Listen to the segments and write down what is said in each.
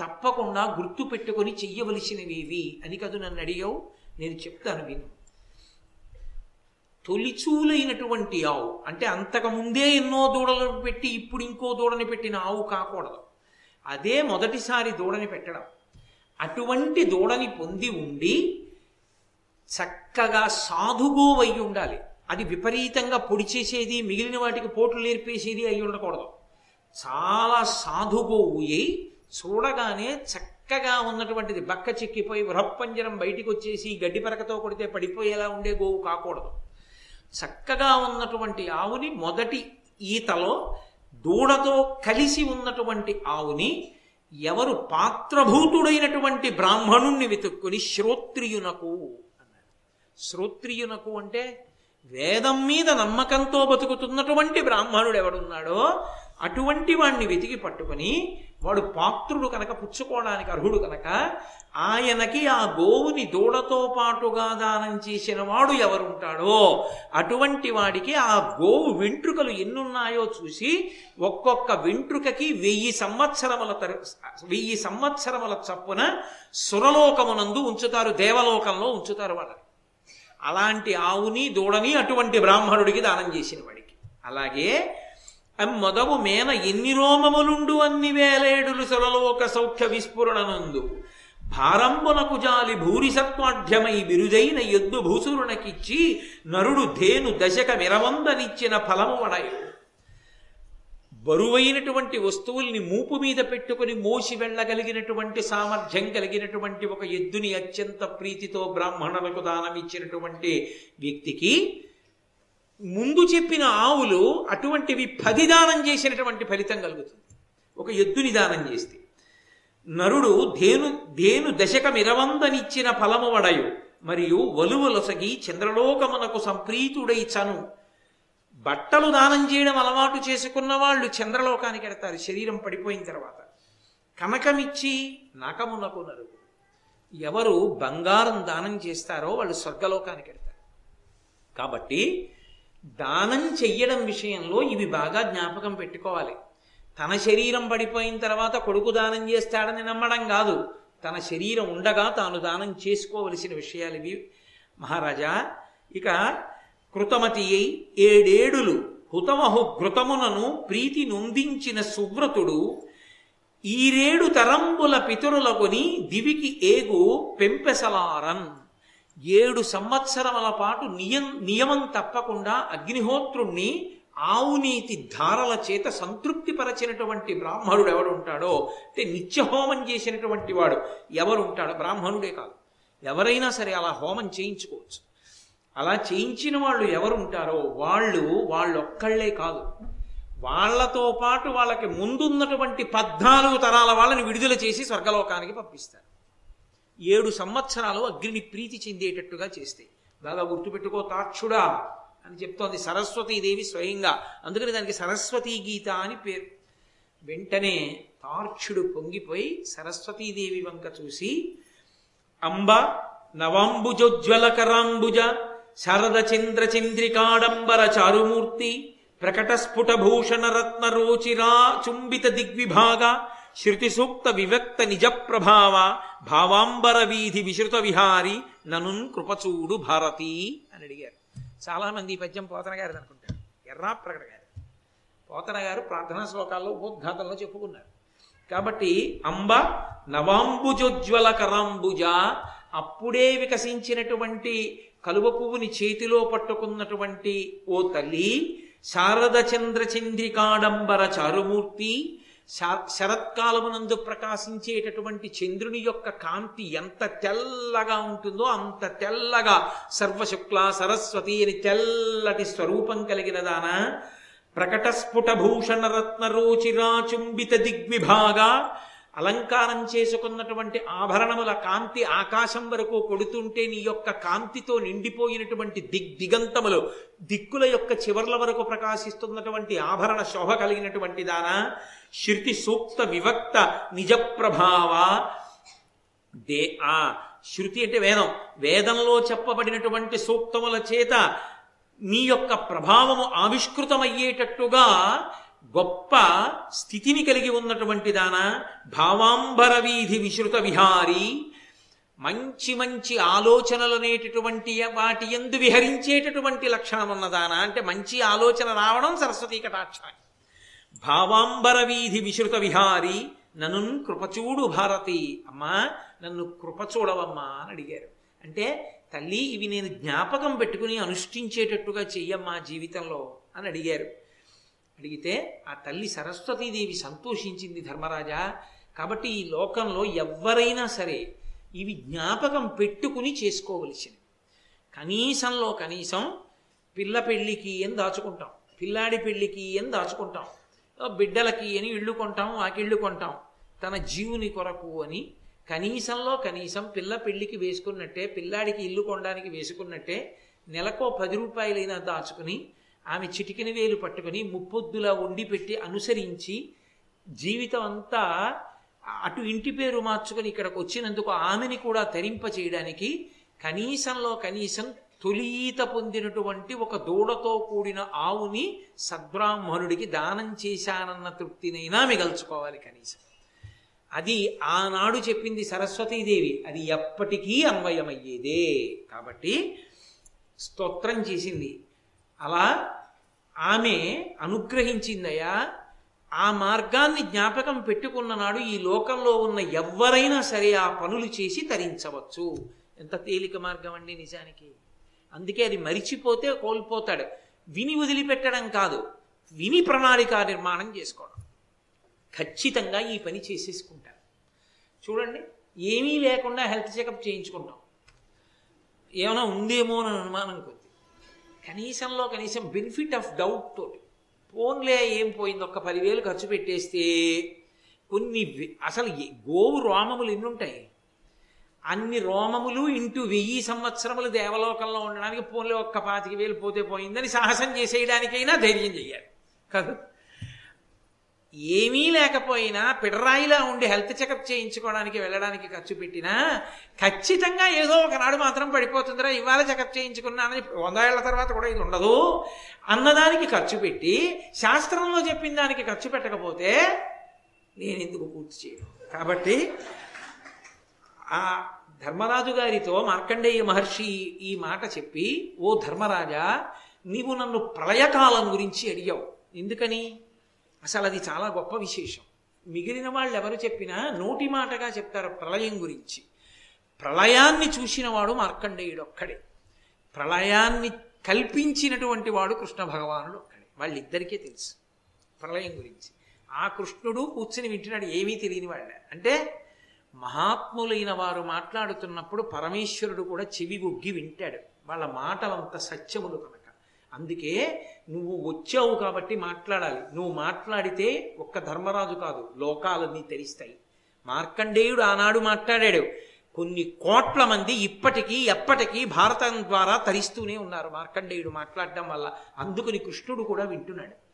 తప్పకుండా గుర్తు పెట్టుకొని చెయ్యవలసినవి అని కదు నన్ను అడిగావు? నేను చెప్తాను విను. తొలిచూలైనటువంటి ఆవు అంటే అంతకు ముందే ఎన్నో దూడలను పెట్టి ఇప్పుడు ఇంకో దూడని పెట్టిన ఆవు కాకూడదు. అదే మొదటిసారి దూడని పెట్టడం. అటువంటి దూడని పొంది ఉండి చక్కగా సాధుగోవై ఉండాలి. అది విపరీతంగా పొడి చేసేది మిగిలిన వాటికి పోట్లు నేర్పేసేది అయి ఉండకూడదు. చాలా సాధుగోవు అయి చూడగానే చక్కగా ఉన్నటువంటిది. బక్క చిక్కిపోయి వృహపంజరం బయటికి వచ్చేసి గడ్డి పరకతో కొడితే పడిపోయేలా ఉండే గోవు కాకూడదు. చక్కగా ఉన్నటువంటి ఆవుని మొదటి ఈతలో దూడతో కలిసి ఉన్నటువంటి ఆవుని ఎవరు పాత్రభూతుడైనటువంటి బ్రాహ్మణుణ్ణి వెతుక్కుని శ్రోత్రియునకు అన్నాడు. శ్రోత్రియునకు అంటే వేదం మీద నమ్మకంతో బతుకుతున్నటువంటి బ్రాహ్మణుడు ఎవడున్నాడో అటువంటి వాణ్ణి వెతికి పట్టుకొని వాడు పాత్రుడు కనుక పుచ్చుకోవడానికి అర్హుడు కనుక ఆయనకి ఆ గోవుని దూడతో పాటుగా దానం చేసిన వాడు ఎవరుంటాడో అటువంటి వాడికి ఆ గోవు వెంట్రుకలు ఎన్నున్నాయో చూసి ఒక్కొక్క వెంట్రుకకి వెయ్యి సంవత్సరముల తరు వెయ్యి సంవత్సరముల చప్పున సురలోకమునందు ఉంచుతారు దేవలోకంలో ఉంచుతారు వాళ్ళని అలాంటి ఆవుని దూడని అటువంటి బ్రాహ్మణుడికి దానం చేసిన వాడికి. అలాగే మొదవు మేన ఎన్ని రోమములుండు అన్ని వేలేడులు సురలోక సౌఖ్య విస్ఫురణనందు. భారంబునకు జాలి భూరిసత్వాఢ్యమై బిరుదైన ఎద్దు భూసురునకిచ్చి నరుడు ధేను దశక మిరవందనిచ్చిన ఫలము వడయు బరువైనటువంటి వస్తువుల్ని మూపు మీద పెట్టుకుని మోసి వెళ్ళగలిగినటువంటి సామర్థ్యం కలిగినటువంటి ఒక ఎద్దుని అత్యంత ప్రీతితో బ్రాహ్మణులకు దానం ఇచ్చినటువంటి వ్యక్తికి ముందు చెప్పిన ఆవులు అటువంటివి పది దానం చేసినటువంటి ఫలితం కలుగుతుంది. ఒక ఎద్దుని దానం చేస్తే. నరుడు ధేను ధేను దశకమిరవందనిచ్చిన ఫలము వడయు మరియు వలువలొసగి చంద్రలోకమునకు సంప్రీతుడై చను. బట్టలు దానం చేయడం అలవాటు చేసుకున్న వాళ్ళు చంద్రలోకానికి ఎడతారు శరీరం పడిపోయిన తర్వాత. కనకమిచ్చి నకమునకు నరుగు ఎవరు బంగారం దానం చేస్తారో వాళ్ళు స్వర్గలోకానికి ఎడతారు. కాబట్టి దానం చెయ్యడం విషయంలో ఇవి బాగా జ్ఞాపకం పెట్టుకోవాలి. తన శరీరం పడిపోయిన తర్వాత కొడుకు దానం చేస్తాడని నమ్మడం కాదు. తన శరీరం ఉండగా తాను దానం చేసుకోవలసిన విషయాలు ఇవి. మహారాజా ఇక కృతమతి అయి ఏడేడులు హుతమహు ఘృతమునను ప్రీతి నొందించిన సువ్రతుడు ఈరేడు తరంబుల పితరులకొని దివికి ఏగు పెంపెసలారన్. ఏడు సంవత్సరముల పాటు నియం నియమం తప్పకుండా అగ్నిహోత్రుణ్ణి ఆవునీతి ధారల చేత సంతృప్తిపరచినటువంటి బ్రాహ్మణుడు ఎవడు ఉంటాడో అంటే నిత్యహోమం చేసినటువంటి వాడు ఎవరుంటాడో బ్రాహ్మణుడే కాదు. ఎవరైనా సరే అలా హోమం చేయించుకోవచ్చు. అలా చేయించిన వాళ్ళు ఎవరుంటారో వాళ్ళు వాళ్ళొక్కళ్ళే కాదు. వాళ్ళతో పాటు వాళ్ళకి ముందున్నటువంటి పద్నాలుగు తరాల వాళ్ళని విడుదల చేసి స్వర్గలోకానికి పంపిస్తారు. ఏడు సంవత్సరాలు అగ్నిని ప్రీతి చెందేటట్టుగా చేస్తే. బాగా గుర్తుపెట్టుకో తాక్షుడా అని చెప్తోంది సరస్వతీదేవి స్వయంగా. అందుకని దానికి సరస్వతీ గీత అని పేరు. వెంటనే తార్క్షుడు పొంగిపోయి సరస్వతీదేవి వంక చూసి అంబ నవాంబుజోజ్వలకరాంబుజ శరద చంద్ర చంద్రికాడంబర చారుమూర్తి ప్రకట స్ఫుట భూషణ రత్న రోచిరా చుంబిత దిగ్విభాగ శృతి సూక్త వివక్త నిజ ప్రభావ భావాంబర వీధి విశ్రుత విహారి ననున్ కృపచూడు భారతి అని అడిగారు. చాలామంది ఈ పద్యం పోతన గారిది అనుకుంటారు. ఎర్రా ప్రకట గారు పోతన గారు ప్రార్థనా శ్లోకాల్లో ఉపోద్ఘాతంలో చెప్పుకున్నారు. కాబట్టి అంబ నవాంబుజోజ్వల కరాంబుజ అప్పుడే వికసించినటువంటి కలువ పువ్వుని చేతిలో పట్టుకున్నటువంటి ఓ తల్లి శారద చంద్ర చంద్రికాడంబర చారుమూర్తి శరత్కాలమునందు ప్రకాశించేటటువంటి చంద్రుని యొక్క కాంతి ఎంత తెల్లగా ఉంటుందో అంత తెల్లగా సర్వశుక్ల సరస్వతి అని తెల్లటి స్వరూపం కలిగిన దాన ప్రకటస్ఫుట భూషణ రత్న రోచిరాచుంబిత అలంకారం చేసుకున్నటువంటి ఆభరణముల కాంతి ఆకాశం వరకు కొడుతుంటే నీ యొక్క కాంతితో నిండిపోయినటువంటి దిగ్ దిగంతములు దిక్కుల యొక్క చివర్ల వరకు ప్రకాశిస్తున్నటువంటి ఆభరణ శోభ కలిగినటువంటి దాన శృతి సూక్త వివక్త నిజ ప్రభావ దే ఆ శృతి అంటే వేదం. వేదంలో చెప్పబడినటువంటి సూక్తముల చేత నీ యొక్క ప్రభావము ఆవిష్కృతమయ్యేటట్టుగా గొప్ప స్థితిని కలిగి ఉన్నటువంటి దాన భావాంబర వీధి విశ్రుత విహారి మంచి మంచి ఆలోచనలు అనేటటువంటి వాటి ఎందు విహరించేటటువంటి లక్షణం ఉన్నదానా అంటే మంచి ఆలోచన రావడం సరస్వతీ కటాక్షాన్ని. భావాంబర వీధి విశ్రుత విహారి నన్ను కృపచూడు భారతి. అమ్మా నన్ను కృపచూడవమ్మా అని అడిగారు. అంటే తల్లి ఇవి నేను జ్ఞాపకం పెట్టుకుని అనుష్ఠించేటట్టుగా చెయ్యమ్మా జీవితంలో అని అడిగారు. అడిగితే ఆ తల్లి సరస్వతీదేవి సంతోషించింది ధర్మరాజా. కాబట్టి ఈ లోకంలో ఎవరైనా సరే ఇవి జ్ఞాపకం పెట్టుకుని చేసుకోవలసింది కనీసంలో కనీసం పిల్ల పెళ్ళికి అని దాచుకుంటాం? పిల్లాడి పెళ్ళికి అని దాచుకుంటాం? బిడ్డలకి అని ఇళ్ళు కొంటాం ఆకిళ్ళు కొంటాం. తన జీవుని కొరకు అని కనీసంలో కనీసం పిల్ల పెళ్ళికి వేసుకున్నట్టే పిల్లాడికి ఇల్లు కొనడానికి వేసుకున్నట్టే నెలకో పది రూపాయలైనా దాచుకుని ఆమె చిటికిన వేలు పట్టుకుని ముప్పొద్దులా వండి పెట్టి అనుసరించి జీవితం అంతా అటు ఇంటి పేరు మార్చుకొని ఇక్కడికి వచ్చినందుకు ఆమెని కూడా తరింప చేయడానికి కనీసంలో కనీసం తొలీత పొందినటువంటి ఒక దూడతో కూడిన ఆవుని సద్బ్రాహ్మణుడికి దానం చేశానన్న తృప్తినైనా మిగల్చుకోవాలి కనీసం. అది ఆనాడు చెప్పింది సరస్వతీదేవి. అది ఎప్పటికీ అన్వయమయ్యేదే. కాబట్టి స్తోత్రం చేసింది. అలా ఆమె అనుగ్రహించిందయ్యా ఆ మార్గాన్ని జ్ఞాపకం పెట్టుకున్న నాడు ఈ లోకంలో ఉన్న ఎవ్వరైనా సరే ఆ పనులు చేసి తరించవచ్చు. ఎంత తేలిక మార్గం అండి నిజానికి. అందుకే అది మరిచిపోతే కోల్పోతాడు. విని వదిలిపెట్టడం కాదు విని ప్రణాళిక నిర్మాణం చేసుకోవడం. ఖచ్చితంగా ఈ పని చేసేసుకుంటారు. చూడండి ఏమీ లేకుండా హెల్త్ చెకప్ చేయించుకుంటాం. ఏమైనా ఉందేమో అని అనుమానం కొద్ది. కనీసంలో కనీసం బెనిఫిట్ ఆఫ్ డౌట్ తోటి. ఫోన్లే ఏం పోయింది? ఒక్క పదివేలు ఖర్చు పెట్టేస్తే కొన్ని అసలు గోవు రోమములు ఎన్ని ఉంటాయి? అన్ని రోమములు ఇంటూ వెయ్యి సంవత్సరములు దేవలోకంలో ఉండడానికి పోన్లే ఒక్క పాతిక వేలు పోతే పోయిందని సాహసం చేసేయడానికైనా ధైర్యం చేయాలి కాదు? ఏమీ లేకపోయినా పిడరాయిలా ఉండి హెల్త్ చెకప్ చేయించుకోవడానికి వెళ్ళడానికి ఖర్చు పెట్టినా ఖచ్చితంగా ఏదో ఒకనాడు మాత్రం పడిపోతుందిరా ఇవాళ చెకప్ చేయించుకున్నానని వంద ఏళ్ళ తర్వాత కూడా ఇది ఉండదు. అన్నదానికి ఖర్చు పెట్టి శాస్త్రంలో చెప్పిన దానికి ఖర్చు పెట్టకపోతే నేను ఎందుకు పూర్తి చేయను? కాబట్టి ఆ ధర్మరాజు గారితో మార్కండేయ మహర్షి ఈ మాట చెప్పి ఓ ధర్మరాజా నీవు నన్ను ప్రళయకాలం గురించి అడిగావు. ఎందుకని? అసలు అది చాలా గొప్ప విశేషం. మిగిలిన వాళ్ళు ఎవరు చెప్పినా నోటి మాటగా చెప్తారు ప్రళయం గురించి. ప్రళయాన్ని చూసినవాడు మార్కండేయుడు ఒక్కడే. ప్రళయాన్ని కల్పించినటువంటి వాడు కృష్ణ భగవానుడు ఒక్కడే. వాళ్ళిద్దరికీ తెలుసు ప్రళయం గురించి. ఆ కృష్ణుడు కూర్చుని వింటున్నాడు ఏమీ తెలియని వాళ్ళే. అంటే మహాత్ములైన వారు మాట్లాడుతున్నప్పుడు పరమేశ్వరుడు కూడా చెవి ఒగ్గి వింటాడు. వాళ్ళ మాటలంత సత్యములు కనుక అందుకే నువ్వు వచ్చావు కాబట్టి మాట్లాడాలి. నువ్వు మాట్లాడితే ఒక్క ధర్మరాజు కాదు లోకాలన్నీ తెరిస్తాయి. మార్కండేయుడు ఆనాడు మాట్లాడాడు కొన్ని కోట్ల మంది ఇప్పటికీ ఎప్పటికీ భారతం ద్వారా తరిస్తూనే ఉన్నారు మార్కండేయుడు మాట్లాడడం వల్ల. అందుకుని కృష్ణుడు కూడా వింటున్నాడు.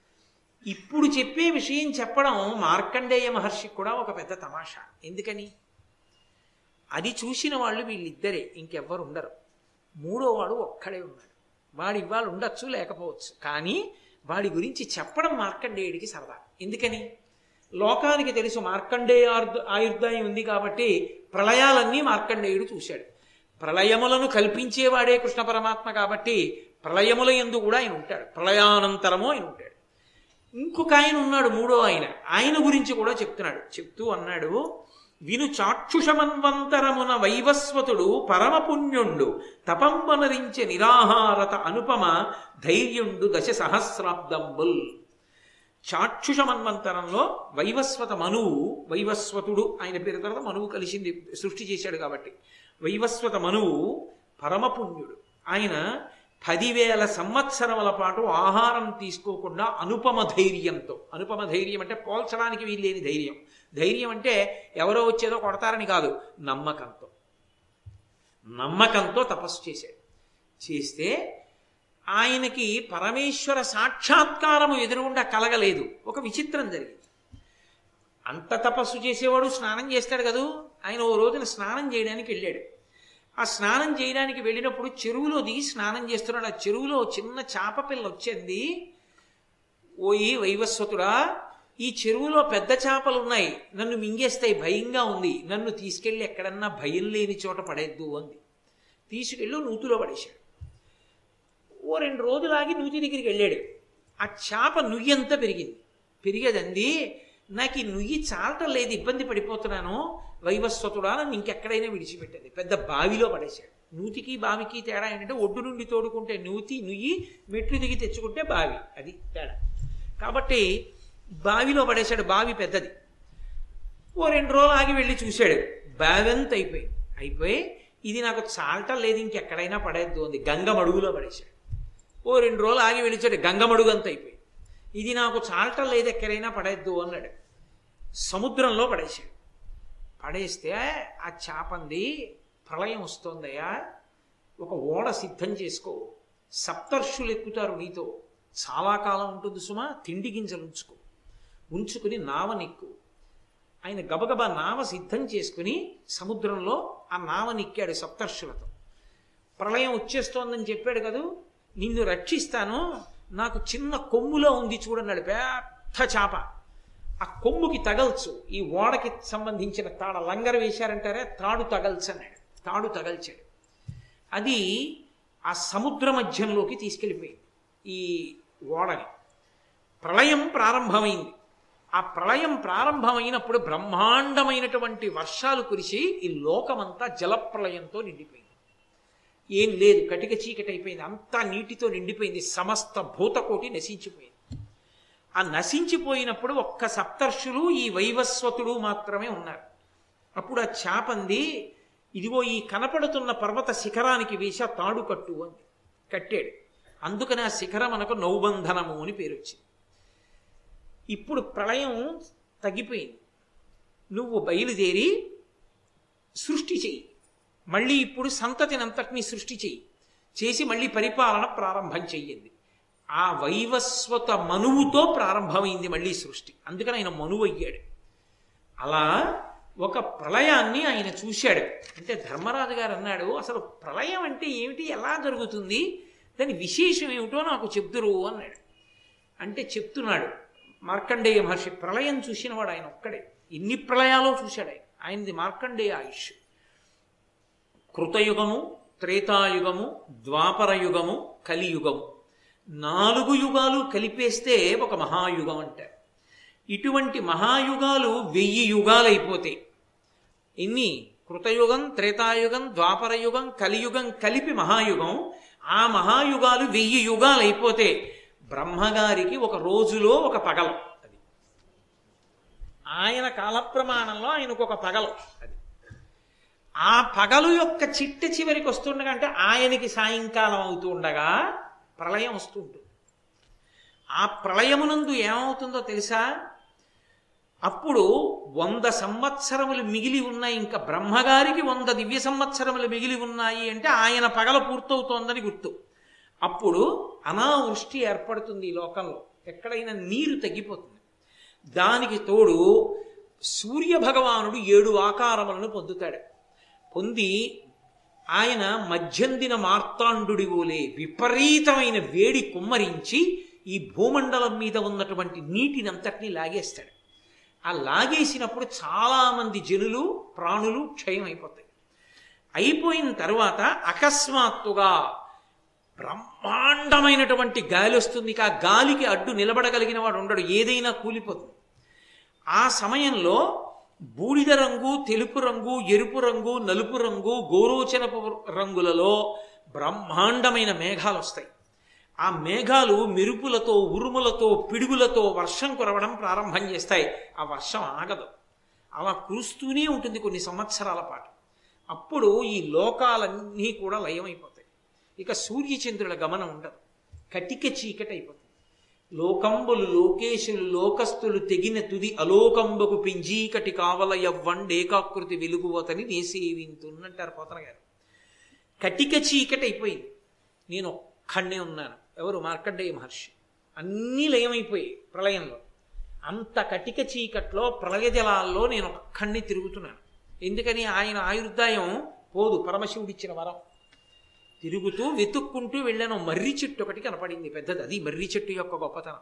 ఇప్పుడు చెప్పే విషయం చెప్పడం మార్కండేయ మహర్షికి కూడా ఒక పెద్ద తమాషా. ఎందుకని? అది చూసిన వాళ్ళు వీళ్ళిద్దరే ఇంకెవ్వరు ఉండరు. మూడో వాడు ఒక్కడే ఉన్నాడు. వాడు ఇవాళ ఉండొచ్చు లేకపోవచ్చు. కానీ వాడి గురించి చెప్పడం మార్కండేయుడికి సరదా. ఎందుకని? లోకానికి తెలుసు మార్కండేయ ఆయుర్దాయం ఉంది కాబట్టి ప్రళయాలన్నీ మార్కండేయుడు చూశాడు. ప్రళయములను కల్పించేవాడే కృష్ణ పరమాత్మ కాబట్టి ప్రళయముల ఎందు కూడా ఆయన ఉంటాడు. ప్రళయానంతరము ఆయన ఉంటాడు. ఇంకొక ఆయన ఉన్నాడు మూడో ఆయన. ఆయన గురించి కూడా చెప్తున్నాడు. చెప్తూ అన్నాడు విను చాక్షుషమన్వంతరమున వైవస్వతుడు పరమపుణ్యుండు తపంబనరించే నిరాహారత అనుపమ ధైర్యుండు దశ సహస్రాబ్దంబుల్ చాక్షుషమన్వంతరంలో వైవస్వత మనువు వైవస్వతుడు ఆయన పేరు తర్వాత మనువు కలిసింది సృష్టి చేశాడు కాబట్టి. వైవస్వత మనువు పరమపుణ్యుడు. ఆయన పదివేల సంవత్సరముల పాటు ఆహారం తీసుకోకుండా అనుపమ ధైర్యంతో అనుపమ ధైర్యం అంటే పోల్చడానికి వీల్లేని ధైర్యం. ధైర్యం అంటే ఎవరో వచ్చేదో కొడతారని కాదు నమ్మకంతో. నమ్మకంతో తపస్సు చేశాడు. చేస్తే ఆయనకి పరమేశ్వర సాక్షాత్కారము ఎదురుగుండా కలగలేదు. ఒక విచిత్రం జరిగింది. అంత తపస్సు చేసేవాడు స్నానం చేస్తాడు కదూ? ఆయన ఓ రోజున స్నానం చేయడానికి వెళ్ళాడు. ఆ స్నానం చేయడానికి వెళ్ళినప్పుడు చెరువులో దిగి స్నానం చేస్తున్నాడు. ఆ చెరువులో చిన్న చేప పిల్ల వచ్చింది. ఓయి వైవస్వతుడా ఈ చెరువులో పెద్ద చేపలు ఉన్నాయి. నన్ను మింగేస్తాయి భయంగా ఉంది. నన్ను తీసుకెళ్ళి ఎక్కడన్నా భయం లేని చోట పడేద్దు అంది. తీసుకెళ్ళి నూతిలో పడేశాడు. ఓ రెండు రోజులాగి నూతి దగ్గరికి వెళ్ళాడు. ఆ చేప నుయ్యంతా పెరిగింది. పెరిగేదండి నాకు ఈ నుయ్యి చాలటం లేదు ఇబ్బంది పడిపోతున్నాను. వైవస్వతుడా నన్ను ఇంకెక్కడైనా విడిచిపెట్టేది పెద్ద బావిలో పడేశాడు. నూతికి బావికి తేడా ఏంటంటే ఒడ్డు నుండి తోడుకుంటే నూతి నుయ్యి మెట్లు దిగి తెచ్చుకుంటే బావి. అది తేడా. కాబట్టి బావిలో పడేశాడు. బావి పెద్దది. ఓ రెండు రోజులు ఆగి వెళ్ళి చూశాడు. బావి అంతా అయిపోయి ఇది నాకు చాలటం లేదు ఇంకెక్కడైనా పడేద్దు అంది. గంగమడుగులో పడేశాడు. ఓ రెండు రోజులు ఆగి వెళ్ళిచాడు. గంగమడుగు అంత అయిపోయి. ఇది నాకు చాలటం లేదు ఎక్కడైనా పడేద్దు అన్నాడు. సముద్రంలో పడేశాడు. పడేస్తే ఆ చేపంది ప్రళయం వస్తోందయ్యా. ఒక ఓడ సిద్ధం చేసుకో. సప్తర్షులు ఎక్కుతారు నీతో. చాలా కాలం ఉంటుంది సుమా తిండి గింజలు ఉంచుకో. ఉంచుకుని నావనెక్కు. ఆయన గబగబా నావ సిద్ధం చేసుకుని సముద్రంలో ఆ నావనెక్కాడు సప్తర్షులతో. ప్రళయం వచ్చేస్తోందని చెప్పాడు కదూ? నిన్ను రక్షిస్తాను. నాకు చిన్న కొమ్ములో ఉంది చూడన్నాడు పెద్ద చాప. ఆ కొమ్ముకి తగల్చు. ఈ ఓడకి సంబంధించిన తాడ లంగర వేశారంటారే? తాడు తగల్చు అన్నాడు తాడు తగల్చాడు. అది ఆ సముద్ర మధ్యంలోకి తీసుకెళ్ళిపోయింది. ఈ ఓడని. ప్రళయం ప్రారంభమైంది. ఆ ప్రళయం ప్రారంభమైనప్పుడు బ్రహ్మాండమైనటువంటి వర్షాలు కురిసి ఈ లోకమంతా జలప్రళయంతో నిండిపోయింది. ఏం లేదు కటిక చీకటి అయిపోయింది అంతా నీటితో నిండిపోయింది సమస్త భూతకోటి నశించిపోయింది. ఆ నశించిపోయినప్పుడు ఒక్క సప్తర్షులు ఈ వైవస్వతుడు మాత్రమే ఉన్నారు. అప్పుడు ఆ చాపంది ఇదిగో ఈ కనపడుతున్న పర్వత శిఖరానికి వేసి తాడు కట్టు అంది కట్టాడు. అందుకని ఆ శిఖరం మనకు నౌబంధనము అని పేరు వచ్చింది ఇప్పుడు ప్రళయం తగ్గిపోయింది. నువ్వు బయలుదేరి సృష్టి చెయ్యి. మళ్ళీ ఇప్పుడు సంతతినంతటినీ సృష్టి చెయ్యి. చేసి మళ్ళీ పరిపాలన ప్రారంభం చెయ్యింది ఆ వైవస్వత మనువుతో ప్రారంభమైంది మళ్ళీ సృష్టి. అందుకని ఆయన మనువు అయ్యాడు. అలా ఒక ప్రళయాన్ని ఆయన చూశాడు. అంటే ధర్మరాజు గారు అన్నాడు అసలు ప్రళయం అంటే ఏమిటి? ఎలా జరుగుతుంది? దాని విశేషం ఏమిటో నాకు చెప్తురు అన్నాడు. అంటే చెప్తున్నాడు మార్కండేయ మహర్షి ప్రళయం చూసినవాడు ఆయన ఒక్కడే. ఎన్ని ప్రళయాలో చూశాడు ఆయన. ఆయనది మార్కండేయ ఆయుష్. కృతయుగము త్రేతాయుగము ద్వాపరయుగము కలియుగము. నాలుగు యుగాలు కలిపేస్తే ఒక మహాయుగం అంటారు ఇటువంటి మహాయుగాలు వెయ్యి యుగాలైపోతాయి. ఎన్ని కృతయుగం త్రేతాయుగం ద్వాపరయుగం కలియుగం కలిపి మహాయుగం ఆ మహాయుగాలు వెయ్యి యుగాలైపోతే బ్రహ్మగారికి ఒక రోజులో ఒక పగలం అది. ఆయన కాలప్రమాణంలో ఆయనకు ఒక పగలం అది. ఆ పగలు యొక్క చిట్ట చివరికి వస్తుండగా అంటే ఆయనకి సాయంకాలం అవుతూ ఉండగా ప్రళయం వస్తూ ఉంటుంది. ఆ ప్రళయమునందు ఏమవుతుందో తెలుసా? అప్పుడు వంద సంవత్సరములు మిగిలి ఉన్నాయి ఇంకా బ్రహ్మగారికి వంద దివ్య సంవత్సరములు మిగిలి ఉన్నాయి అంటే ఆయన పగల పూర్తవుతోందని గుర్తు. అప్పుడు అనావృష్టి ఏర్పడుతుంది ఈ లోకంలో. ఎక్కడైనా నీరు తగ్గిపోతుంది. దానికి తోడు సూర్య భగవానుడు ఏడు ఆకారములను పొందుతాడు. పొంది ఆయన మధ్యందిన మార్తాండుడి ఓలే విపరీతమైన వేడి కుమ్మరించి ఈ భూమండలం మీద ఉన్నటువంటి నీటినంతటినీ లాగేస్తాడు. ఆ లాగేసినప్పుడు చాలామంది జనులు ప్రాణులు క్షయం అయిపోతాయి అయిపోయిన తర్వాత అకస్మాత్తుగా బ్రహ్మాండమైనటువంటి గాలి వస్తుంది. ఆ గాలికి అడ్డు నిలబడగలిగిన వాడు ఉండడు. ఏదైనా కూలిపోతుంది ఆ సమయంలో బూడిద రంగు తెలుపు రంగు ఎరుపు రంగు నలుపు రంగు గోరోచనపు రంగులలో బ్రహ్మాండమైన మేఘాలు వస్తాయి. ఆ మేఘాలు మెరుపులతో ఉరుములతో పిడుగులతో వర్షం కురవడం ప్రారంభం చేస్తాయి. ఆ వర్షం ఆగదు. అలా కురుస్తూనే ఉంటుంది కొన్ని సంవత్సరాల పాటు. అప్పుడు ఈ లోకాలన్నీ కూడా లయమైపోతాయి. ఇక సూర్యచంద్రుల గమనం ఉండదు. కటిక చీకటి అయిపోతుంది లోకంబులు లోకేశులు లోకస్తులు తెగిన తుది అలోకంబకు పింజీకటి కావల ఎవ్వండేకాకృతి వెలుగువతని నేసేవింతున్నంటారు పోతన గారు. కటిక చీకటి అయిపోయింది నేను ఒక్కడే ఉన్నాను. ఎవరు? మార్కండేయ మహర్షి. అన్నీ లయమైపోయాయి ప్రళయంలో. అంత కటిక చీకట్లో ప్రళయ జలాల్లో నేను ఒక్కడిని తిరుగుతున్నాను. ఎందుకని? ఆయన ఆయుర్దాయం పోదు. పరమశివుడిచ్చిన వరం. తిరుగుతూ వెతుక్కుంటూ వెళ్ళాను. మర్రి చెట్టు ఒకటి కనపడింది. పెద్దది అది. మర్రి చెట్టు యొక్క గొప్పతనం.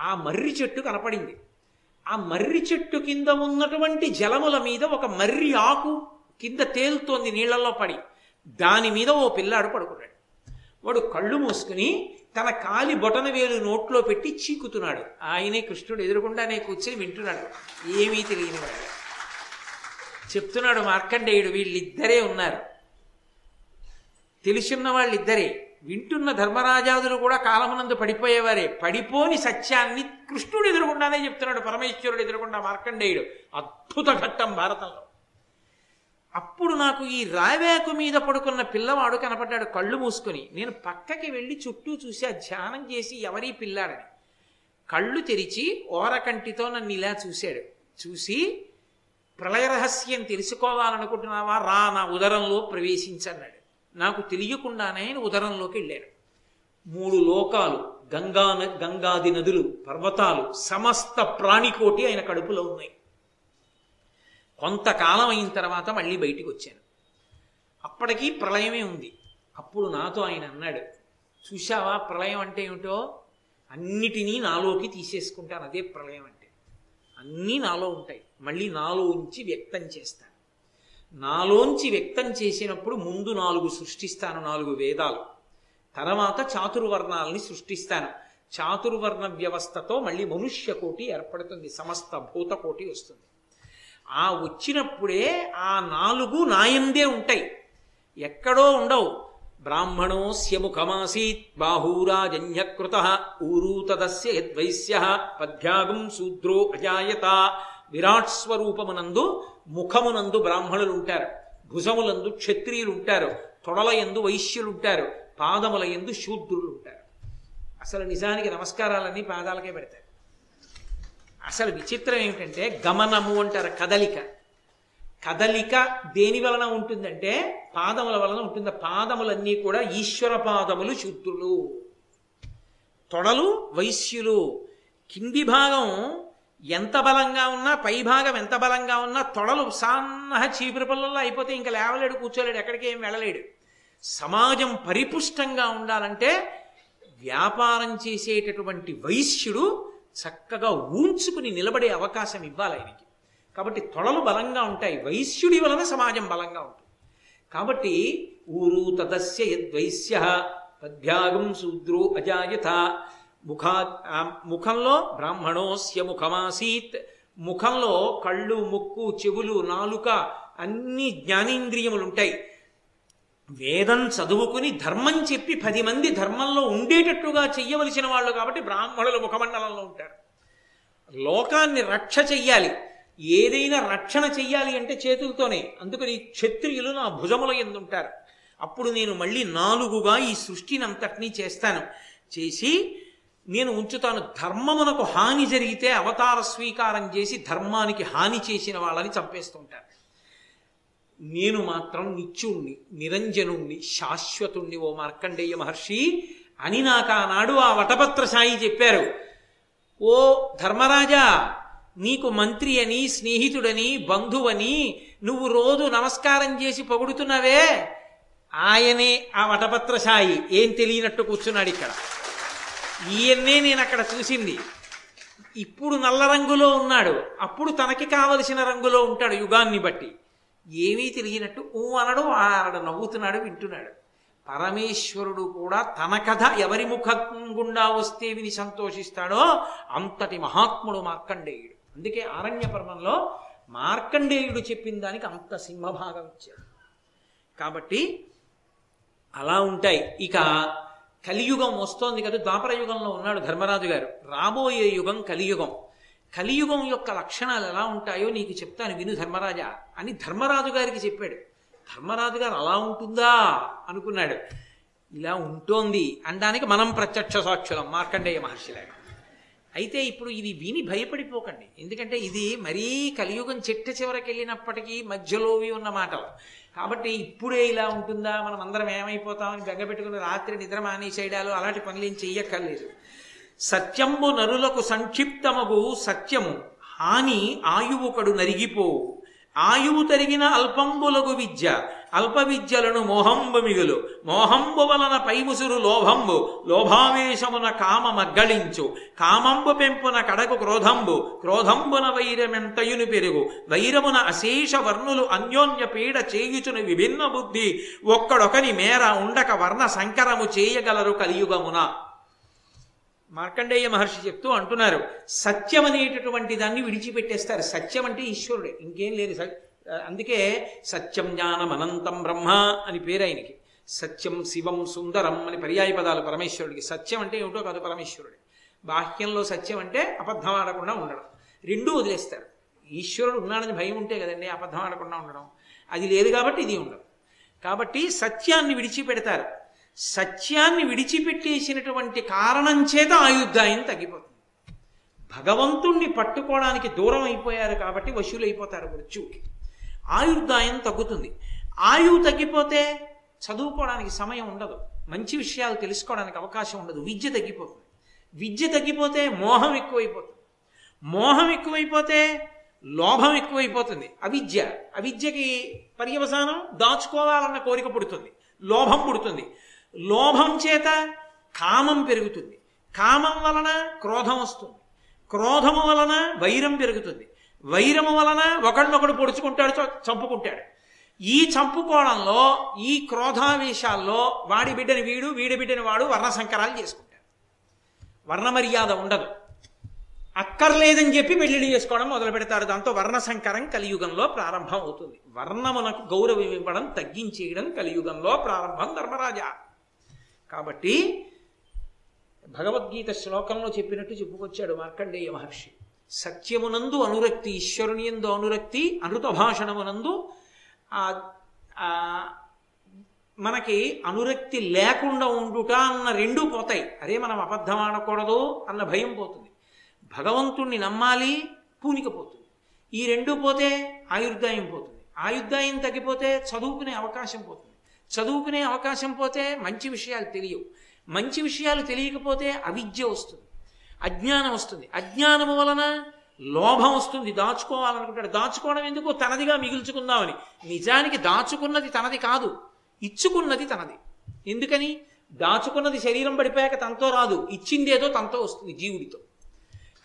ఆ మర్రి చెట్టు కనపడింది. ఆ మర్రి చెట్టు కింద ఉన్నటువంటి జలముల మీద ఒక మర్రి ఆకు కింద తేలుతోంది నీళ్ళలో పడి. దాని మీద ఓ పిల్లాడు పడుకున్నాడు. వాడు కళ్ళు మూసుకుని తన కాలి బొటన వేలు నోట్లో పెట్టి చీకుతున్నాడు. ఆయనే కృష్ణుడు ఎదురుకుండానే కూర్చొని వింటున్నాడు. ఏమీ తెలియని వాడు. చెప్తున్నాడు మార్కండేయుడు. వీళ్ళిద్దరే ఉన్నారు. తెలుసున్న వాళ్ళిద్దరే. వింటున్న ధర్మరాజాదులు కూడా కాలమునందు పడిపోయేవారే. పడిపోని సత్యాన్ని కృష్ణుడు ఎదురుకుండానే చెప్తున్నాడు పరమేశ్వరుడు ఎదురుకుండా మార్కండేయుడు. అద్భుత ఘట్టం భారతంలో. అప్పుడు నాకు ఈ రావేకు మీద పడుకున్న పిల్లవాడు కనపడ్డాడు కళ్ళు మూసుకొని. నేను పక్కకి వెళ్ళి చుట్టూ చూసి ఆ ధ్యానం చేసి ఎవరీ పిల్లాడని. కళ్ళు తెరిచి ఓరకంటితో నన్ను ఇలా చూశాడు. చూసి ప్రళయ రహస్యం తెలుసుకోవాలనుకుంటున్నావా? రా నా ఉదరంలో ప్రవేశించన్నాడు నాకు తెలియకుండానే ఆయన ఉదరంలోకి వెళ్ళాడు. మూడు లోకాలు గంగా గంగాది నదులు పర్వతాలు సమస్త ప్రాణికోటి ఆయన కడుపులో ఉన్నాయి. కొంతకాలం అయిన తర్వాత మళ్ళీ బయటికి వచ్చాను. అప్పటికీ ప్రళయమే ఉంది. అప్పుడు నాతో ఆయన అన్నాడు చూశావా ప్రళయం అంటే ఏమిటో? అన్నిటినీ నాలోకి తీసేసుకుంటాను అదే ప్రళయం అంటే. అన్నీ నాలో ఉంటాయి. మళ్ళీ నాలో ఉంచి వ్యక్తం చేస్తాను. నాలోంచి వ్యక్తం చేసినప్పుడు ముందు నాలుగు సృష్టిస్తాను నాలుగు వేదాలు. తర్వాత చాతుర్వర్ణాలని సృష్టిస్తాను. చాతుర్వర్ణ వ్యవస్థతో మళ్ళీ మనుష్య కోటి ఏర్పడుతుంది సమస్త భూతకోటి వస్తుంది. ఆ వచ్చినప్పుడే ఆ నాలుగు నాయందే ఉంటాయి. ఎక్కడో ఉండవు. బ్రాహ్మణోస్య ముఖమాసీత్ బాహూరాజన్యకృత ఊరూతదస్య యద్వైశ్య పద్భ్యాగం శూద్రో అజాయత విరాట్ స్వరూపమునందు ముఖమునందు బ్రాహ్మణులు ఉంటారు భుజములందు క్షత్రియులు ఉంటారు తొడల ఎందు వైశ్యులు ఉంటారు పాదముల ఎందు శూద్రులు ఉంటారు అసలు నిజానికి నమస్కారాలన్నీ పాదాలకే పెడతారు. అసలు విచిత్రం ఏమిటంటే గమనము అంటారు కదలిక. కదలిక దేని వలన ఉంటుందంటే పాదముల వలన ఉంటుంది. పాదములన్నీ కూడా ఈశ్వర పాదములు శుద్ధులు తొడలు వైశ్యులు. కింది భాగం ఎంత బలంగా ఉన్నా పైభాగం ఎంత బలంగా ఉన్నా తొడలు సాన్నహ చీపురు పళ్ళల్లో అయిపోతే ఇంకా లేవలేడు కూర్చోలేడు ఎక్కడికి ఏం వెళ్ళలేడు. సమాజం పరిపుష్టంగా ఉండాలంటే వ్యాపారం చేసేటటువంటి వైశ్యుడు చక్కగా ఊంచుకుని నిలబడే అవకాశం ఇవ్వాలి ఆయనకి. కాబట్టి తొడలు బలంగా ఉంటాయి వైశ్యుడి వలన సమాజం బలంగా ఉంటుంది. కాబట్టి ఊరు తదస్య యద్వైశ్య పద్భ్యాగం శూద్రో అజాయత. ముఖా ముఖంలో బ్రాహ్మణోస్య ముఖమాసీత్. ముఖంలో కళ్ళు ముక్కు చెవులు నాలుక అన్ని జ్ఞానేంద్రియములు ఉంటాయి వేదం చదువుకుని ధర్మం చెప్పి పది మంది ధర్మంలో ఉండేటట్టుగా చెయ్యవలసిన వాళ్ళు కాబట్టి బ్రాహ్మణులు ముఖమండలంలో ఉంటారు. లోకాన్ని రక్ష చెయ్యాలి. ఏదైనా రక్షణ చెయ్యాలి అంటే చేతులతోనే. అందుకని క్షత్రియులు నా భుజముల ఎందుంటారు. అప్పుడు నేను మళ్ళీ నాలుగుగా ఈ సృష్టిని అంతటినీ చేస్తాను. చేసి నేను ఉంచుతాను. ధర్మమునకు హాని జరిగితే అవతార స్వీకారం చేసి ధర్మానికి హాని చేసిన వాళ్ళని చంపేస్తుంటారు. నేను మాత్రం నిత్యుణ్ణి నిరంజనుణ్ణి శాశ్వతుణ్ణి ఓ మార్కండేయ మహర్షి అని నాకు ఆనాడు ఆ వటపత్ర సాయి చెప్పారు. ఓ ధర్మరాజా నీకు మంత్రి అని స్నేహితుడని బంధువని నువ్వు రోజు నమస్కారం చేసి పొగుడుతున్నావే? ఆయనే ఆ వటపత్ర సాయి. ఏం తెలియనట్టు కూర్చున్నాడు ఇక్కడ. ఈయన్నే నేను అక్కడ చూసింది. ఇప్పుడు నల్ల రంగులో ఉన్నాడు. అప్పుడు తనకి కావలసిన రంగులో ఉంటాడు యుగాన్ని బట్టి. ఏమీ తెలియనట్టు ఊ అనడు ఆడ నవ్వుతున్నాడు వింటున్నాడు. పరమేశ్వరుడు కూడా తన కథ ఎవరి ముఖం గుండా వస్తే విని సంతోషిస్తాడో అంతటి మహాత్ముడు మార్కండేయుడు. అందుకే ఆరణ్య పర్వంలో మార్కండేయుడు చెప్పిన దానికి అంత సింహభాగం ఇచ్చాడు కాబట్టి అలా ఉంటాయి. ఇక కలియుగం వస్తోంది కదా ద్వాపర యుగంలో ఉన్నాడు ధర్మరాజు గారు. రాబోయే యుగం కలియుగం. కలియుగం యొక్క లక్షణాలు ఎలా ఉంటాయో నీకు చెప్తాను విను ధర్మరాజా అని ధర్మరాజు గారికి చెప్పాడు. ధర్మరాజు గారు అలా ఉంటుందా? అనుకున్నాడు. ఇలా ఉంటోంది అనడానికి మనం ప్రత్యక్ష సాక్షులం. మార్కండేయ మహర్షిలాగా అయితే ఇప్పుడు ఇది విని భయపడిపోకండి. ఎందుకంటే ఇది మరీ కలియుగం చెట్ట చివరికి వెళ్ళినప్పటికీ మధ్యలోవి ఉన్న మాటలు. కాబట్టి ఇప్పుడే ఇలా ఉంటుందా? మనం అందరం ఏమైపోతామని బెగ్గబెట్టుకుని రాత్రి నిద్ర మానేసేయడాలు అలాంటి పనులు ఏం చెయ్యక్కర్లేదు. సత్యంబు నరులకు సంక్షిప్తమగు సత్యము. హాని ఆయువుకడు నరిగిపోవు. ఆయువు తరిగిన అల్పంబులగు విద్య అల్ప విద్యలను మోహంబు మిగులు. మోహంబు వలన పైముసురు లోభంబు. లోభావేశమున కామ మగ్గళించు. కామంబు పెంపున కడకు క్రోధంబు. క్రోధంబున వైరమెంతయుని పెరుగు. వైరమున అశేష వర్ణులు అన్యోన్య పీడ చేయుచుని విభిన్న బుద్ధి. ఒక్కడొకని మేర ఉండక వర్ణ సంకరము చేయగలరు కలియుగమున. మార్కండేయ మహర్షి చెప్తూ అంటున్నారు సత్యం అనేటటువంటి దాన్ని విడిచిపెట్టేస్తారు. సత్యం అంటే ఈశ్వరుడే. ఇంకేం లేదు. అందుకే సత్యం జ్ఞానం అనంతం బ్రహ్మ అని పేరు ఆయనకి. సత్యం శివం సుందరం అని పర్యాయ పదాలు పరమేశ్వరుడికి. సత్యం అంటే ఏమిటో కాదు పరమేశ్వరుడే. బాహ్యంలో సత్యం అంటే అబద్ధం ఆడకుండా ఉండడం. రెండూ వదిలేస్తారు. ఈశ్వరుడు ఉన్నాడని భయం ఉంటే కదండి అబద్ధం ఆడకుండా ఉండడం. అది లేదు కాబట్టి ఇది ఉండదు. కాబట్టి సత్యాన్ని విడిచిపెడతారు. సత్యాన్ని విడిచిపెట్టేసినటువంటి కారణం చేత ఆయుద్ధాయం తగ్గిపోతుంది. భగవంతుణ్ణి పట్టుకోవడానికి దూరం అయిపోయారు కాబట్టి వశులైపోతారు మృత్యువుకి. ఆయుర్దాయం తగ్గుతుంది. ఆయువు తగ్గిపోతే చదువుకోవడానికి సమయం ఉండదు. మంచి విషయాలు తెలుసుకోవడానికి అవకాశం ఉండదు. విద్య తగ్గిపోతుంది. విద్య తగ్గిపోతే మోహం ఎక్కువైపోతుంది. మోహం ఎక్కువైపోతే లోభం ఎక్కువైపోతుంది. అవిద్య. అవిద్యకి పర్యవసానం దాచుకోవాలన్న కోరిక పుడుతుంది. లోభం పుడుతుంది. లోభం చేత కామం పెరుగుతుంది. కామం వలన క్రోధం వస్తుంది. క్రోధము వలన వైరం పెరుగుతుంది. వైరము వలన ఒకడినొకడు పొడుచుకుంటాడు చ- చంపుకుంటాడు. ఈ చంపుకోవడంలో ఈ క్రోధావేశాల్లో వాడి బిడ్డని వీడు వీడి బిడ్డని వాడు వర్ణ సంకరాలు చేసుకుంటాడు. వర్ణమర్యాద ఉండదు. అక్కర్లేదని చెప్పి పెళ్ళిళ్ళు చేసుకోవడం మొదలు పెడతారు. దాంతో వర్ణ సంకరం కలియుగంలో ప్రారంభం అవుతుంది. వర్ణమునకు గౌరవం ఇవ్వడం తగ్గించేయడం కలియుగంలో ప్రారంభం ధర్మరాజా. కాబట్టి భగవద్గీత శ్లోకంలో చెప్పినట్టు చెప్పుకొచ్చాడు మార్కండేయ మహర్షి. సత్యమునందు అనురక్తి ఈశ్వరుని ఎందు అనురక్తి అనృత భాషణమునందు మనకి అనురక్తి లేకుండా ఉండుట అన్న రెండూ పోతాయి. అరే మనం అబద్ధం ఆడకూడదు అన్న భయం పోతుంది. భగవంతుణ్ణి నమ్మాలి పూనిక పోతుంది. ఈ రెండు పోతే ఆయుర్దాయం పోతుంది. ఆయుర్దాయం తగ్గిపోతే చదువుకునే అవకాశం పోతుంది. చదువుకునే అవకాశం పోతే మంచి విషయాలు తెలియవు. మంచి విషయాలు తెలియకపోతే అవిద్య వస్తుంది. అజ్ఞానం వస్తుంది. అజ్ఞానము వలన లోభం వస్తుంది. దాచుకోవాలనుకుంటాడు. దాచుకోవడం ఎందుకు? తనదిగా మిగుల్చుకుందామని. నిజానికి దాచుకున్నది తనది కాదు. ఇచ్చుకున్నది తనది. ఎందుకని? దాచుకున్నది శరీరం పడిపోయాక తనతో రాదు. ఇచ్చిందేదో తనతో వస్తుంది జీవుడితో.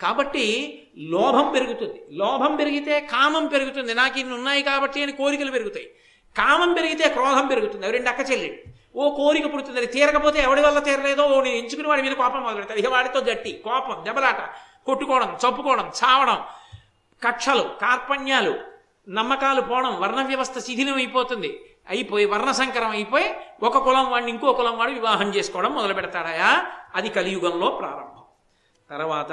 కాబట్టి లోభం పెరుగుతుంది. లోభం పెరిగితే కామం పెరుగుతుంది. నాకు ఇన్ని ఉన్నాయి కాబట్టి అని కోరికలు పెరుగుతాయి. కామం పెరిగితే క్రోధం పెరుగుతుంది. అవి రెండు అక్క చెల్లి. ఓ కోరిక పుడుతుంది అది తీరకపోతే ఎవడి వల్ల తీరలేదో ఓ నేను ఎంచుకుని వాడి మీద కోపం మొదలు పెడతాడు ఇక వాడితో జట్టి కోపం దెబ్బలాట కొట్టుకోవడం చంపుకోవడం చావడం కక్షలు కార్పణ్యాలు నమ్మకాలు పోవడం వర్ణ వ్యవస్థ శిథిలం అయిపోతుంది. అయిపోయి వర్ణ సంకరం అయిపోయి ఒక కులం వాడిని ఇంకో కులం వాడు వివాహం చేసుకోవడం మొదలు పెడతాడయా అది కలియుగంలో ప్రారంభం. తర్వాత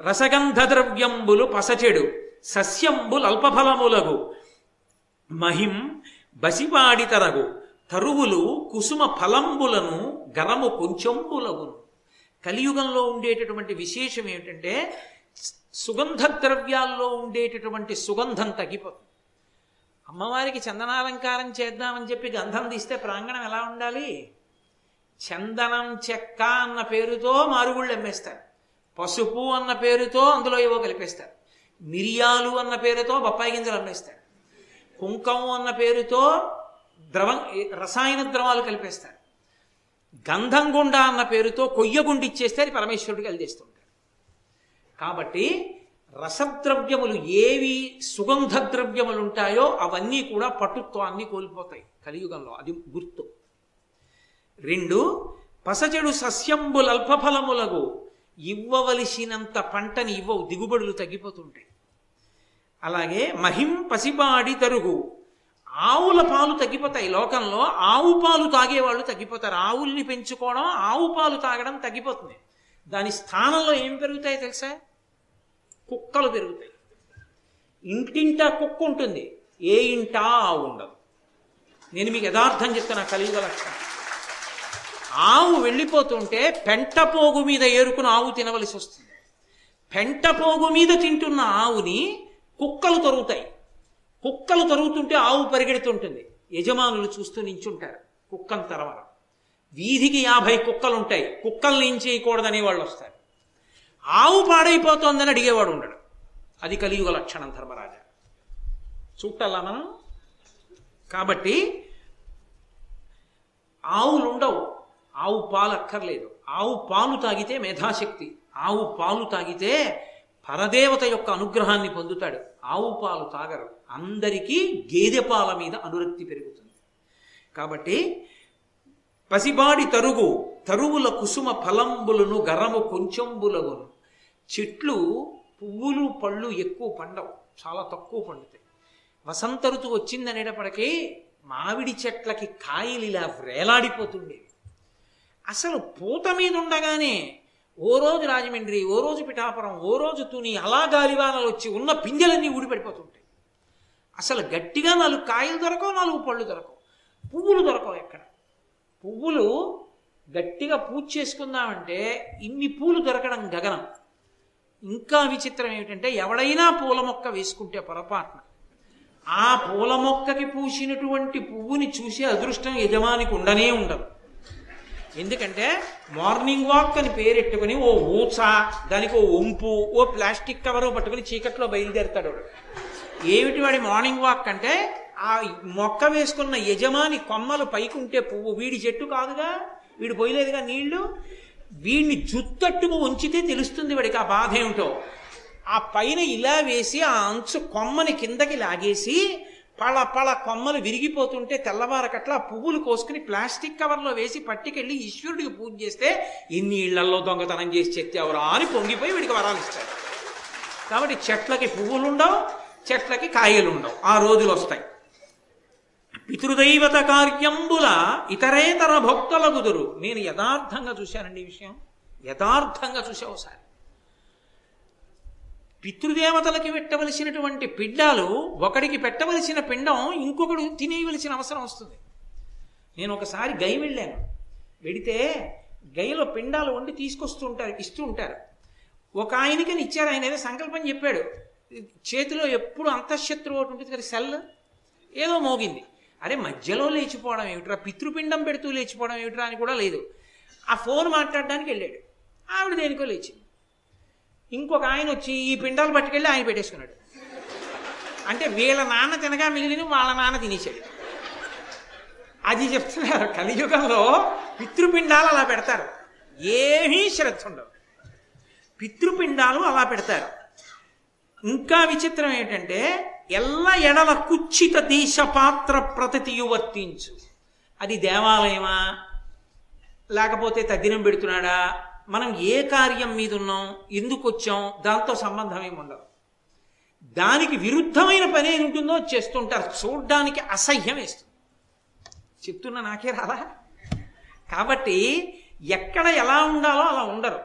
రసగంధ ద్రవ్యంబులు పసచెడు సస్యంబులు అల్పఫలములగు మహిం బసివాడితరగు తరువులు కుసుమ ఫలంబులను గరము కొంచెంబులగును. కలియుగంలో ఉండేటటువంటి విశేషం ఏమిటంటే సుగంధ ద్రవ్యాల్లో ఉండేటటువంటి సుగంధం తగ్గిపోతుంది. అమ్మవారికి చందనాలంకారం చేద్దామని చెప్పి గంధం తీస్తే ప్రాంగణం ఎలా ఉండాలి? చందనం చెక్క అన్న పేరుతో మారుగుళ్ళు అమ్మేస్తారు. పసుపు అన్న పేరుతో అందులో ఏవో కలిపేస్తారు. మిరియాలు అన్న పేరుతో బొప్పాయి గింజలు అమ్మేస్తారు. కుంకం అన్న పేరుతో ద్రవం రసాయన ద్రవాలు కలిపేస్తారు. గంధం గుండ అన్న పేరుతో కొయ్యగుండి ఇచ్చేస్తే అది పరమేశ్వరుడికి కలిదేస్తుంటారు కాబట్టి రసద్రవ్యములు ఏవి సుగంధ ద్రవ్యములు ఉంటాయో అవన్నీ కూడా పటుత్వాన్ని కోల్పోతాయి కలియుగంలో. అది గుర్తు. రెండు పసచెడు సస్యంబులల్పఫలములకు ఇవ్వవలసినంత పంటని ఇవ్వవు దిగుబడులు తగ్గిపోతుంటాయి. అలాగే మహిం పసిబాడి తరుగు ఆవుల పాలు తగ్గిపోతాయి లోకంలో ఆవు పాలు తాగేవాళ్ళు తగ్గిపోతారు. ఆవుల్ని పెంచుకోవడం ఆవు పాలు తాగడం తగ్గిపోతుంది. దాని స్థానంలో ఏం పెరుగుతాయి తెలుసా? కుక్కలు పెరుగుతాయి. ఇంటింటా కుక్క ఉంటుంది. ఏ ఇంటా ఆవు ఉండదు. నేను మీకు యథార్థం చెప్తున్నా కలియుగ లక్షణం. ఆవు వెళ్ళిపోతుంటే పెంటపోగు మీద ఏరుకుని ఆవు తినవలసి వస్తుంది. పెంటపోగు మీద తింటున్న ఆవుని కుక్కలు తరుగుతాయి. కుక్కలు తరుగుతుంటే ఆవు పరిగెడుతుంటుంది. యజమానులు చూస్తూ నించుంటారు. కుక్కను తరవరం వీధికి యాభై కుక్కలు ఉంటాయి కుక్కల్ని ఏం చేయకూడదనే వాళ్ళు వస్తారు. ఆవు పాడైపోతోందని అడిగేవాడు ఉండడు. అది కలియుగ లక్షణం ధర్మరాజా. చూడాలా మనం? కాబట్టి ఆవులు ఉండవు ఆవు పాలు అక్కర్లేదు ఆవు పాలు తాగితే మేధాశక్తి. ఆవు పాలు తాగితే పరదేవత యొక్క అనుగ్రహాన్ని పొందుతాడు. ఆవు పాలు తాగరు. అందరికీ గేదె పాల మీద అనురక్తి పెరుగుతుంది. కాబట్టి పసిబాడి తరుగు తరువుల కుసుమ ఫలంబులను గరము కొంచెంబులగును చెట్లు పువ్వులు పళ్ళు ఎక్కువ పండవు. చాలా తక్కువ పండుతాయి. వసంత ఋతువు వచ్చిందనేటప్పటికీ మామిడి చెట్లకి కాయలు ఇలా వేలాడిపోతుండేవి. అసలు పూత మీద ఉండగానే ఓ రోజు రాజమండ్రి ఓ రోజు పిఠాపురం ఓ రోజు తుని అలా గాలివానలు వచ్చి ఉన్న పింజలన్నీ ఊడిపడిపోతుంటాయి. అసలు గట్టిగా నాలుగు కాయలు దొరకవు నాలుగు పళ్ళు దొరకవు. పువ్వులు దొరకవు ఎక్కడ? పువ్వులు గట్టిగా పూజ చేసుకుందామంటే ఇన్ని పూలు దొరకడం గగనం. ఇంకా విచిత్రం ఏమిటంటే ఎవడైనా పూల మొక్క వేసుకుంటే పొరపాటున. ఆ పూల మొక్కకి పూసినటువంటి పువ్వుని చూసే అదృష్టం యజమానికి ఉండనే ఉండదు. ఎందుకంటే మార్నింగ్ వాక్ అని పేరెట్టుకుని ఓ ఊచ దానికి ఓ ఉంపు ఓ ప్లాస్టిక్ కవర్ పట్టుకుని చీకట్లో బయలుదేరుతాడు ఏమిటి వాడి మార్నింగ్ వాక్ అంటే? ఆ మొక్క వేసుకున్న యజమాని కొమ్మలు పైకుంటే పువ్వు. వీడి చెట్టు కాదుగా వీడు పోయలేదుగా నీళ్ళు? వీడిని జుత్తట్టుకు ఉంచితే తెలుస్తుంది వాడికి ఆ బాధ ఏమిటో. ఆ పైన ఇలా వేసి ఆ అంచు కొమ్మని కిందకి లాగేసి పళ పళ కొమ్మలు విరిగిపోతుంటే తెల్లవారకట్లా పువ్వులు కోసుకుని ప్లాస్టిక్ కవర్లో వేసి పట్టుకెళ్ళి ఈశ్వరుడికి పూజ చేస్తే ఇన్ని ఇళ్ళల్లో దొంగతనం చేసి చెత్తేవరా అని పొంగిపోయి వీడికి వరాలు ఇస్తాడు. కాబట్టి చెట్లకి పువ్వులు ఉండవు చెట్లకి కాయలు ఉండవు ఆ రోజులు వస్తాయి. పితృదైవత కార్యంబుల ఇతరేతర భక్తుల కుదురు నేను యథార్థంగా చూశానండి ఈ విషయం. యథార్థంగా చూసా ఒకసారి. పితృదేవతలకి పెట్టవలసినటువంటి పిండాలు ఒకడికి పెట్టవలసిన పిండం ఇంకొకడు తినేయవలసిన అవసరం వస్తుంది. నేను ఒకసారి గై వెళ్ళాను. వెడితే గైలో పిండాలు వండి తీసుకొస్తూ ఉంటారు ఇస్తూ ఉంటారు ఒక ఆయనకని ఇచ్చారు ఆయన ఏదో సంకల్పం చెప్పాడు. చేతిలో ఎప్పుడు అంతఃశత్రువు ఒకటి ఉంటుంది కదా సెల్? ఏదో మోగింది. అరే మధ్యలో లేచిపోవడం ఏమిట్రా? పితృపిండం పెడుతూ లేచిపోవడం ఏమిట్రా అని కూడా లేదు. ఆ ఫోన్ మాట్లాడడానికి వెళ్ళాడు. ఆవిడ దేనికో లేచింది. ఇంకొక ఆయన వచ్చి ఈ పిండాలు పట్టుకెళ్ళి ఆయన పెట్టేసుకున్నాడు. అంటే వీళ్ళ నాన్న తినగా మిగిలిన వాళ్ళ నాన్న తినేసాడు అది చెప్తున్నారు కలియుగంలో పితృపిండాలు అలా పెడతారు. ఏమీ శ్రద్ధ ఉండవు పితృపిండాలు అలా పెడతారు. ఇంకా విచిత్రం ఏంటంటే ఎల్ల ఎడల కుచ్చిత దేశ పాత్ర ప్రతియు వర్తించు అది దేవాలయమా? లేకపోతే తద్దినం పెడుతున్నాడా? మనం ఏ కార్యం మీద ఉన్నాం ఎందుకు వచ్చాం దాంతో సంబంధం ఏమి ఉండదు. దానికి విరుద్ధమైన పని ఏమి ఉంటుందో చేస్తుంటారు. చూడ్డానికి అసహ్యం వేస్తుంది. చెప్తున్నా నాకే రాదా? కాబట్టి ఎక్కడ ఎలా ఉండాలో అలా ఉండరు.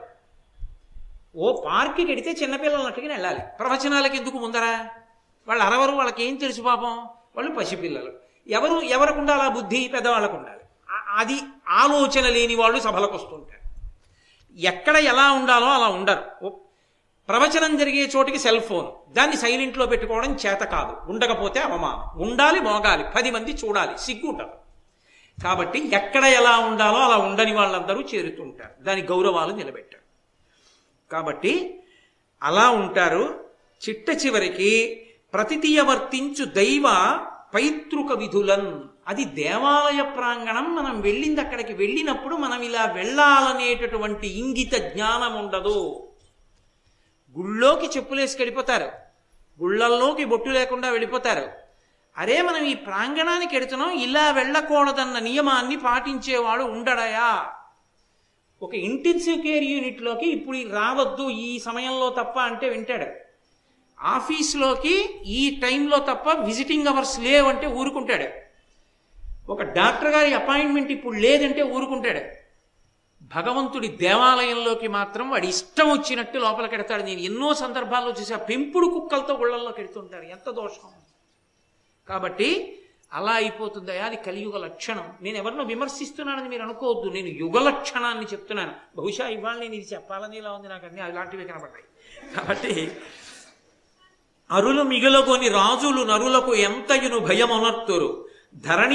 ఓ పార్క్కి వెడితే చిన్నపిల్లలు అట్టుకుని వెళ్ళాలి. ప్రవచనాలకు ఎందుకు ముందరా? వాళ్ళు అరవరు వాళ్ళకి ఏం తెలుసు పాపం? వాళ్ళు పసిపిల్లలు. ఎవరు ఎవరికి ఉండాలి ఆ బుద్ధి? పెద్దవాళ్ళకు ఉండాలి. అది ఆలోచన లేని వాళ్ళు సభలకు వస్తుంటారు. ఎక్కడ ఎలా ఉండాలో అలా ఉండరు. ప్రవచనం జరిగే చోటికి సెల్ ఫోన్. దాన్ని సైలెంట్లో పెట్టుకోవడం చేత కాదు. ఉండకపోతే అవమానం. ఉండాలి మోగాలి. పది మంది చూడాలి. సిగ్గు ఉండదు. కాబట్టి ఎక్కడ ఎలా ఉండాలో అలా ఉండని వాళ్ళందరూ చేరుతుంటారు. దాని గౌరవాలు నిలబెట్టారు. కాబట్టి అలా ఉంటారు. చిట్ట చివరికి ప్రతితీయ వర్తించు దైవ పైతృక విధులన్. అది దేవాలయ ప్రాంగణం మనం వెళ్ళింది అక్కడికి వెళ్ళినప్పుడు మనం ఇలా వెళ్ళాలనేటటువంటి ఇంగిత జ్ఞానం ఉండదు. గుళ్ళోకి చెప్పులేసి గడిపోతారు గుళ్ళల్లోకి బొట్టు లేకుండా వెళ్ళిపోతారు. అరే మనం ఈ ప్రాంగణానికి ఎడుతున్నాం ఇలా వెళ్ళకూడదన్న నియమాన్ని పాటించేవాడు ఉండడయా? ఒక ఇంటెన్సివ్ కేర్ యూనిట్లోకి ఇప్పుడు రావద్దు ఈ సమయంలో తప్ప అంటే వింటాడు. ఆఫీస్లోకి ఈ టైంలో తప్ప విజిటింగ్ అవర్స్ లేవంటే ఊరుకుంటాడు. ఒక డాక్టర్ గారి అపాయింట్మెంట్ ఇప్పుడు లేదంటే ఊరుకుంటాడు. భగవంతుడి దేవాలయంలోకి మాత్రం వాడి ఇష్టం వచ్చినట్టు లోపలికి ఎడతాడు నేను ఎన్నో సందర్భాల్లో చూసా పెంపుడు కుక్కలతో గుళ్ళల్లోకి ఎడుతుంటారు ఎంత దోషం. కాబట్టి అలా అయిపోతుందయా అది కలియుగ లక్షణం. నేను ఎవరినో విమర్శిస్తున్నానని మీరు అనుకోవద్దు. నేను యుగ లక్షణాన్ని చెప్తున్నాను. బహుశా ఇవాళ నేను ఇది చెప్పాలని ఇలా ఉంది నాకు అన్ని అలాంటివి కనబడ్డాయి. కాబట్టి అరులు మిగులగొని రాజులు నరులకు ఎంతయును భయమునర్తురు. ధరణి